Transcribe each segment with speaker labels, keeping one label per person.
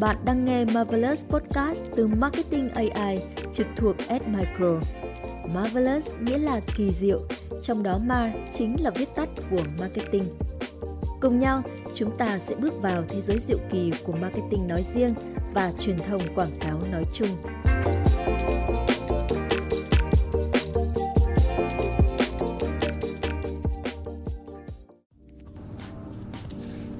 Speaker 1: Bạn đang nghe Marvelous Podcast từ Marketing AI trực thuộc Admicro. Marvelous nghĩa là kỳ diệu, trong đó Mar chính là viết tắt của marketing. Cùng nhau, chúng ta sẽ bước vào thế giới diệu kỳ của marketing nói riêng và truyền thông quảng cáo nói chung.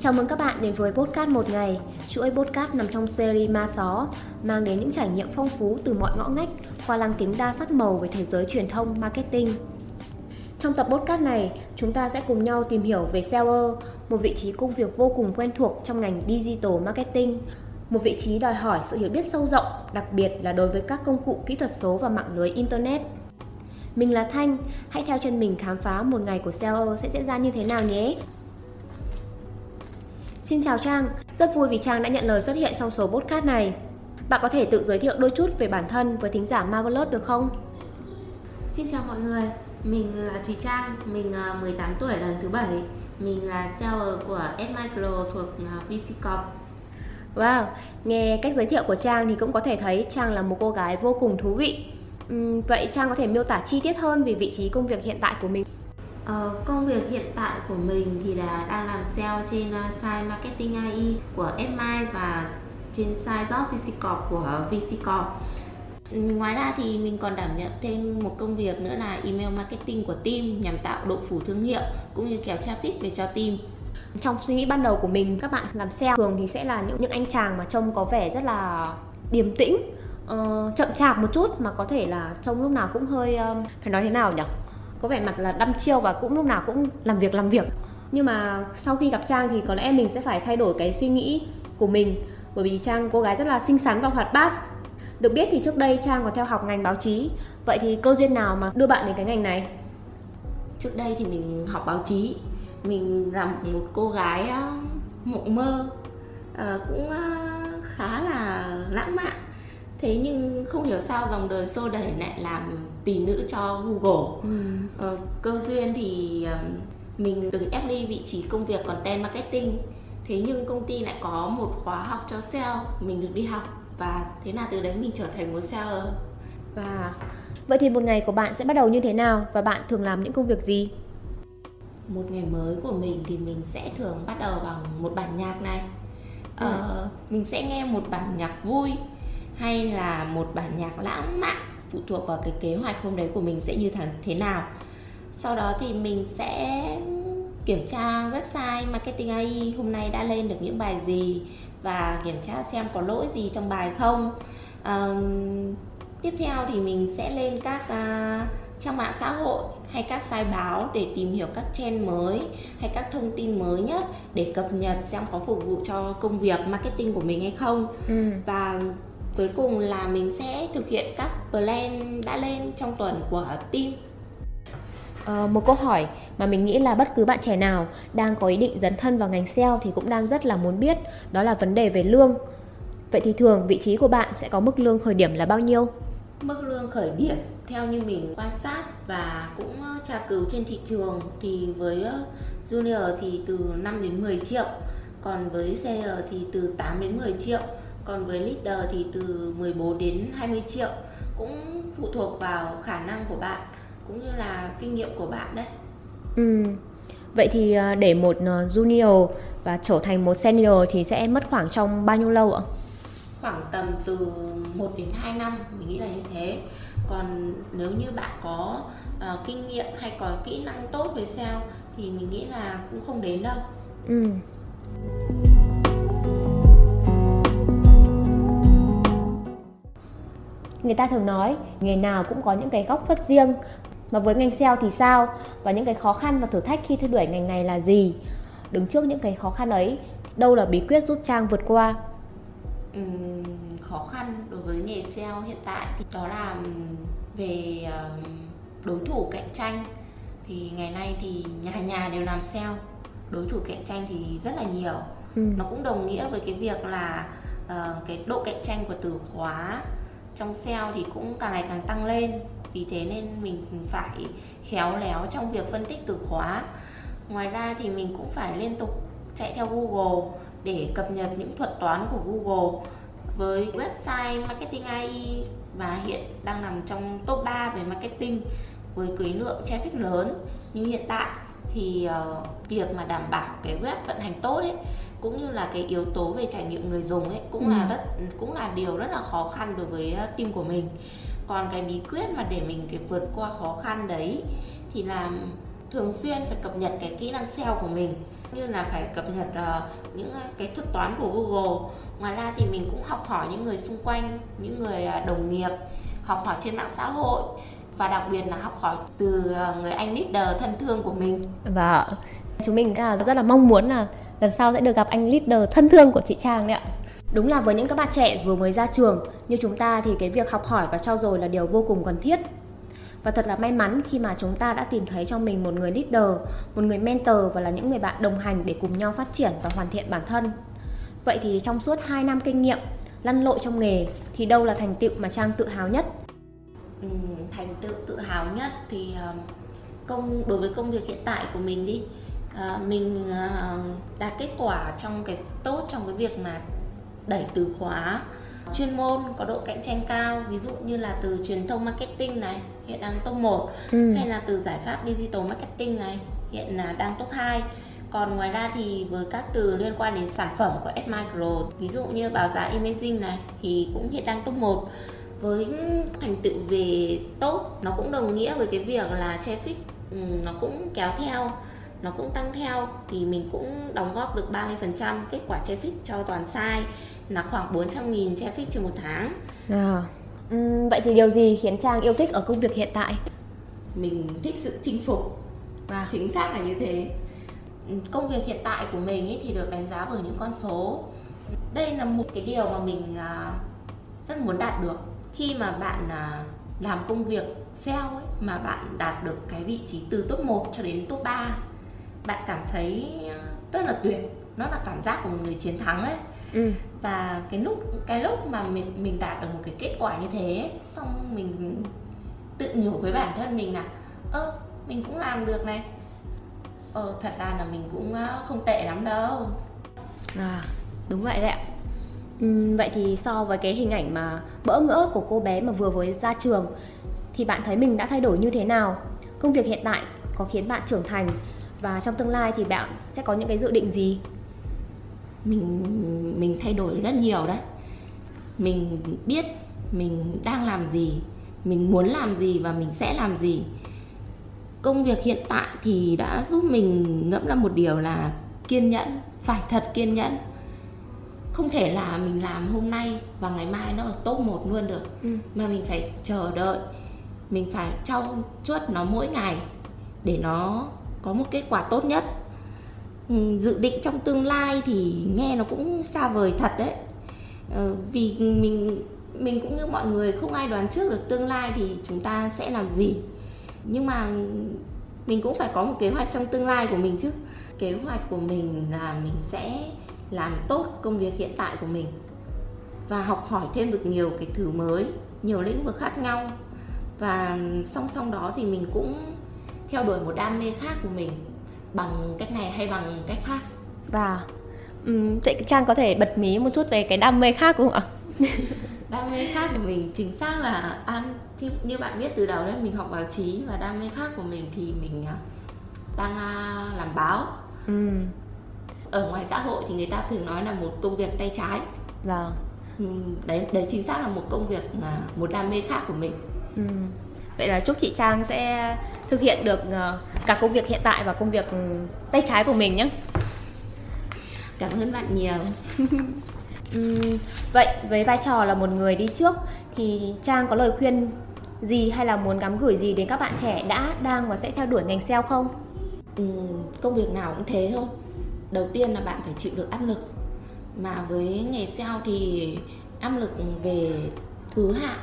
Speaker 2: Chào mừng các bạn đến với podcast một ngày. Chuỗi podcast nằm trong series Ma Só, mang đến những trải nghiệm phong phú từ mọi ngõ ngách qua lăng kính đa sắc màu về thế giới truyền thông marketing. Trong tập podcast này, chúng ta sẽ cùng nhau tìm hiểu về seller, một vị trí công việc vô cùng quen thuộc trong ngành digital marketing, một vị trí đòi hỏi sự hiểu biết sâu rộng, đặc biệt là đối với các công cụ kỹ thuật số và mạng lưới internet. Mình là Thanh, hãy theo chân mình khám phá một ngày của seller sẽ diễn ra như thế nào nhé. Xin chào Trang, rất vui vì Trang đã nhận lời xuất hiện trong số podcast này. Bạn có thể tự giới thiệu đôi chút về bản thân với thính giả Marvelous được không?
Speaker 3: Xin chào mọi người, mình là Thùy Trang, mình 18 ờ, tuổi lần thứ 7 Mình là seller của S-Micro thuộc ờ, VCCorp
Speaker 2: Wow, nghe cách giới thiệu của Trang thì cũng có thể thấy Trang là một cô gái vô cùng thú vị Vậy Trang có thể miêu tả chi tiết hơn về vị trí công việc hiện tại của mình
Speaker 3: Ờ, công việc hiện tại của mình thì là đang làm seo trên uh, site Marketing AI của Fmy và trên site Job VCCorp của VCCorp. Ừ, ngoài ra thì mình còn đảm nhận thêm một công việc nữa là email marketing của team nhằm tạo độ phủ thương hiệu cũng như kéo traffic về cho team.
Speaker 2: Trong suy nghĩ ban đầu của mình các bạn làm seo thường thì sẽ là những những anh chàng mà trông có vẻ rất là điềm tĩnh, uh, chậm chạp một chút mà có thể là trông lúc nào cũng hơi um, phải nói thế nào nhỉ? Có vẻ mặt là đăm chiêu và cũng lúc nào cũng làm việc làm việc. Nhưng mà sau khi gặp trang thì có lẽ mình sẽ phải thay đổi cái suy nghĩ của mình bởi vì trang cô gái rất là xinh xắn và hoạt bát. Được biết thì trước đây trang có theo học ngành báo chí vậy thì cơ duyên nào mà đưa bạn đến cái ngành này?
Speaker 3: Trước đây thì mình học báo chí mình là một cô gái ờ, mộng mơ à, cũng ờ, khá là lãng mạn thế nhưng không hiểu sao dòng đời xô đẩy lại làm tỷ nữ cho Google. Ừ. ờ, cơ duyên thì um, mình từng ép đi vị trí công việc content marketing. Thế nhưng công ty lại có một khóa học cho sale. Mình được đi học. Và thế là từ đấy mình trở thành một seller.
Speaker 2: Và vậy thì một ngày của bạn sẽ bắt đầu như thế nào? Và bạn thường làm những công việc gì?
Speaker 3: Một ngày mới của mình thì mình sẽ thường bắt đầu bằng một bản nhạc này. Ừ. ờ, mình sẽ nghe một bản nhạc vui hay là một bản nhạc lãng mạn phụ thuộc vào cái kế hoạch hôm đấy của mình sẽ như thế nào. Sau đó thì mình sẽ kiểm tra website marketing AI hôm nay đã lên được những bài gì và kiểm tra xem có lỗi gì trong bài không. À, tiếp theo thì mình sẽ lên các uh, trang mạng xã hội hay các sai báo để tìm hiểu các trend mới hay các thông tin mới nhất để cập nhật xem có phục vụ cho công việc marketing của mình hay không. Ừ. và cuối cùng là mình sẽ thực hiện các plan đã lên trong tuần của team.
Speaker 2: À, một câu hỏi mà mình nghĩ là bất cứ bạn trẻ nào đang có ý định dấn thân vào ngành sale thì cũng đang rất là muốn biết đó là vấn đề về lương. Vậy thì thường vị trí của bạn sẽ có mức lương khởi điểm là bao nhiêu?
Speaker 3: Mức lương khởi điểm theo như mình quan sát và cũng tra cứu trên thị trường thì với junior thì từ 5 đến 10 triệu còn với senior thì từ 8 đến 10 triệu còn với leader thì từ 14 đến 20 triệu cũng phụ thuộc vào khả năng của bạn cũng như là kinh nghiệm của bạn đấy
Speaker 2: ừ. vậy thì à, để một à, junior và trở thành một senior thì sẽ mất khoảng trong bao nhiêu lâu ạ
Speaker 3: khoảng tầm từ 1 đến 2 năm mình nghĩ là như thế còn nếu như bạn có uh, kinh nghiệm hay có kỹ năng tốt về sale thì mình nghĩ là cũng không đến đâu ừ.
Speaker 2: Người ta thường nói nghề nào cũng có những cái góc khuất riêng. Mà với ngành sale thì sao? Và những cái khó khăn và thử thách khi theo đuổi ngành này là gì? Đứng trước những cái khó khăn ấy đâu là bí quyết giúp trang vượt qua?
Speaker 3: Uhm, khó khăn đối với nghề sale hiện tại thì đó là về đối thủ cạnh tranh. Thì ngày nay thì nhà nhà đều làm sale đối thủ cạnh tranh thì rất là nhiều. Ừ. nó cũng đồng nghĩa với cái việc là uh, cái độ cạnh tranh của từ khóa trong sale thì cũng càng ngày càng tăng lên. Vì thế nên mình phải khéo léo trong việc phân tích từ khóa. Ngoài ra thì mình cũng phải liên tục chạy theo Google để cập nhật những thuật toán của Google. Với website Marketing AI và hiện đang nằm trong top 3 về marketing với cái lượng traffic lớn như hiện tại thì uh, việc mà đảm bảo cái web vận hành tốt ấy cũng như là cái yếu tố về trải nghiệm người dùng ấy cũng ừ. là rất cũng là điều rất là khó khăn đối với uh, team của mình. Còn cái bí quyết mà để mình cái vượt qua khó khăn đấy thì là thường xuyên phải cập nhật cái kỹ năng SEO của mình. Như là phải cập nhật uh, những cái thuật toán của Google. Ngoài ra thì mình cũng học hỏi những người xung quanh những người đồng nghiệp học hỏi trên mạng xã hội. Và đặc biệt là học hỏi từ người anh leader thân thương của mình.
Speaker 2: Và chúng mình rất là mong muốn là lần sau sẽ được gặp anh leader thân thương của chị Trang đấy ạ Đúng là với những các bạn trẻ vừa mới ra trường như chúng ta thì cái việc học hỏi và trau dồi là điều vô cùng cần thiết. Và thật là may mắn khi mà chúng ta đã tìm thấy trong mình một người leader, một người mentor và là những người bạn đồng hành để cùng nhau phát triển và hoàn thiện bản thân. Vậy thì trong suốt 2 năm kinh nghiệm lăn lộn trong nghề thì đâu là thành tựu mà Trang tự hào nhất?
Speaker 3: Ừ, thành tựu tự hào nhất thì công đối với công việc hiện tại của mình đi uh, mình uh, đạt kết quả trong cái tốt trong cái việc mà đẩy từ khóa chuyên môn có độ cạnh tranh cao ví dụ như là từ truyền thông marketing này hiện đang top 1 ừ. hay là từ giải pháp digital marketing này hiện là đang top 2 còn ngoài ra thì với các từ liên quan đến sản phẩm của S-Micro ví dụ như báo giá imaging này thì cũng hiện đang top 1 với thành tựu về tốt nó cũng đồng nghĩa với cái việc là traffic ừ, nó cũng kéo theo nó cũng tăng theo thì mình cũng đóng góp được 30% kết quả traffic cho toàn site là khoảng 400.000 traffic trên một tháng.
Speaker 2: À. Uhm, vậy thì điều gì khiến Trang yêu thích ở công việc hiện tại?
Speaker 3: Mình thích sự chinh phục. À. Chính xác là như thế. Công việc hiện tại của mình ấy thì được đánh giá bởi những con số. Đây là một cái điều mà mình à, rất muốn đạt được. Khi mà bạn à, làm công việc SEO ấy, mà bạn đạt được cái vị trí từ top 1 cho đến top 3 bạn cảm thấy rất là tuyệt. Nó là cảm giác của một người chiến thắng ấy. Ừ. và cái lúc cái lúc mà mình mình đạt được một cái kết quả như thế xong mình tự nhủ với bản thân mình là ơ mình cũng làm được này. Ờ thật ra là mình cũng không tệ lắm đâu.
Speaker 2: À đúng vậy đấy ạ. Ừ, vậy thì so với cái hình ảnh mà bỡ ngỡ của cô bé mà vừa mới ra trường thì bạn thấy mình đã thay đổi như thế nào? Công việc hiện tại có khiến bạn trưởng thành và trong tương lai thì bạn sẽ có những cái dự định gì?
Speaker 3: Mình mình thay đổi rất nhiều đấy. Mình biết mình đang làm gì mình muốn làm gì và mình sẽ làm gì. Công việc hiện tại thì đã giúp mình ngẫm ra một điều là kiên nhẫn phải thật kiên nhẫn. Không thể là mình làm hôm nay và ngày mai nó ở top 1 luôn được. Ừ. mà mình phải chờ đợi mình phải trau chuốt nó mỗi ngày để nó có một kết quả tốt nhất. Ừ, dự định trong tương lai thì nghe nó cũng xa vời thật đấy. Ờ, vì mình mình cũng như mọi người, không ai đoán trước được tương lai thì chúng ta sẽ làm gì. Nhưng mà mình cũng phải có một kế hoạch trong tương lai của mình chứ. Kế hoạch của mình là mình sẽ làm tốt công việc hiện tại của mình và học hỏi thêm được nhiều cái thứ mới, nhiều lĩnh vực khác nhau. Và song song đó thì mình cũng theo đuổi một đam mê khác của mình bằng cách này hay bằng cách khác?
Speaker 2: Và um, vậy trang có thể bật mí một chút về cái đam mê khác không ạ?
Speaker 3: Đam mê khác của mình chính xác là an như, như bạn biết từ đầu đấy mình học báo chí và đam mê khác của mình thì mình à, đang uh, làm báo. Ừ. ở ngoài xã hội thì người ta thường nói là một công việc tay trái. Vâng. Đấy đấy chính xác là một công việc là một đam mê khác của mình. Ừ.
Speaker 2: vậy là chúc chị trang sẽ thực hiện được ờ, cả công việc hiện tại và công việc tay trái của mình nhé
Speaker 3: cảm ơn bạn nhiều.
Speaker 2: Vậy với vai trò là một người đi trước thì trang có lời khuyên gì hay là muốn gắm gửi gì đến các bạn trẻ đã đang và sẽ theo đuổi ngành SEO không?
Speaker 3: Ừ, công việc nào cũng thế thôi. Đầu tiên là bạn phải chịu được áp lực. Mà với nghề SEO thì áp lực về thứ hạng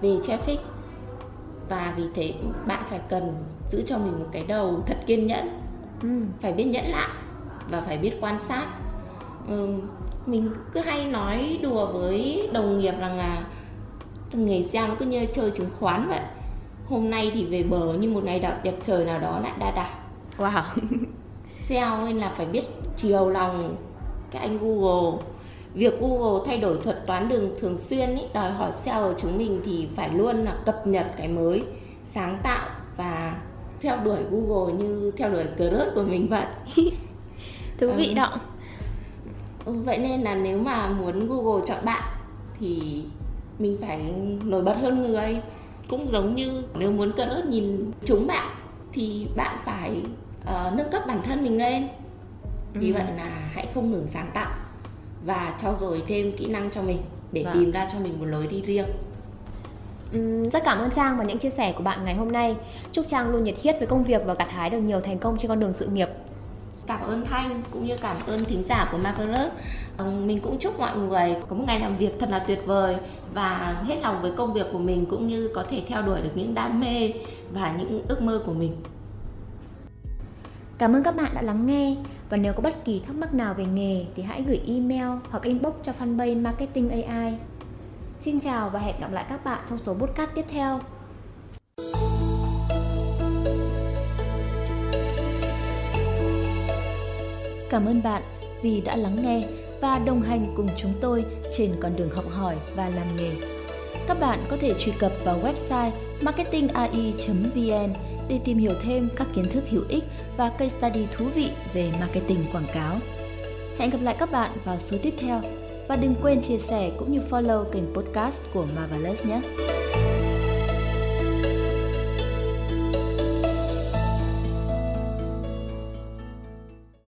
Speaker 3: về traffic và vì thế bạn phải cần giữ cho mình một cái đầu thật kiên nhẫn. Ừ. phải biết nhẫn lại và phải biết quan sát. Ừ, mình cứ hay nói đùa với đồng nghiệp rằng là nghề SEO nó cứ như chơi chứng khoán vậy. Hôm nay thì về bờ nhưng một ngày đẹp trời nào đó lại đa đảo
Speaker 2: wow.
Speaker 3: SEO nên là phải biết chiều lòng cái anh Google việc Google thay đổi thuật toán đường thường xuyên ý, đòi hỏi SEO của chúng mình thì phải luôn là cập nhật cái mới sáng tạo và theo đuổi Google như theo đuổi crush của mình vậy.
Speaker 2: Thú vị ừ. đó.
Speaker 3: Vậy nên là nếu mà muốn Google chọn bạn thì mình phải nổi bật hơn người. Cũng giống như nếu muốn crush nhìn chúng bạn thì bạn phải uh, nâng cấp bản thân mình lên. Vì ừ. vậy là hãy không ngừng sáng tạo và trau dồi thêm kỹ năng cho mình để vâng. tìm ra cho mình một lối đi riêng
Speaker 2: Uhm, rất cảm ơn Trang và những chia sẻ của bạn ngày hôm nay. Chúc Trang luôn nhiệt huyết với công việc và gặt hái được nhiều thành công trên con đường sự nghiệp.
Speaker 3: Cảm ơn Thanh cũng như cảm ơn thính giả của Marvelous. Mình cũng chúc mọi người có một ngày làm việc thật là tuyệt vời và hết lòng với công việc của mình cũng như có thể theo đuổi được những đam mê và những ước mơ của mình.
Speaker 2: Cảm ơn các bạn đã lắng nghe và nếu có bất kỳ thắc mắc nào về nghề thì hãy gửi email hoặc inbox cho fanpage Marketing AI. Xin chào và hẹn gặp lại các bạn trong số podcast tiếp theo.
Speaker 1: Cảm ơn bạn vì đã lắng nghe và đồng hành cùng chúng tôi trên con đường học hỏi và làm nghề. Các bạn có thể truy cập vào website marketingai.vn để tìm hiểu thêm các kiến thức hữu ích và case study thú vị về marketing quảng cáo. Hẹn gặp lại các bạn vào số tiếp theo và đừng quên chia sẻ cũng như follow kênh podcast của Marvelous nhé.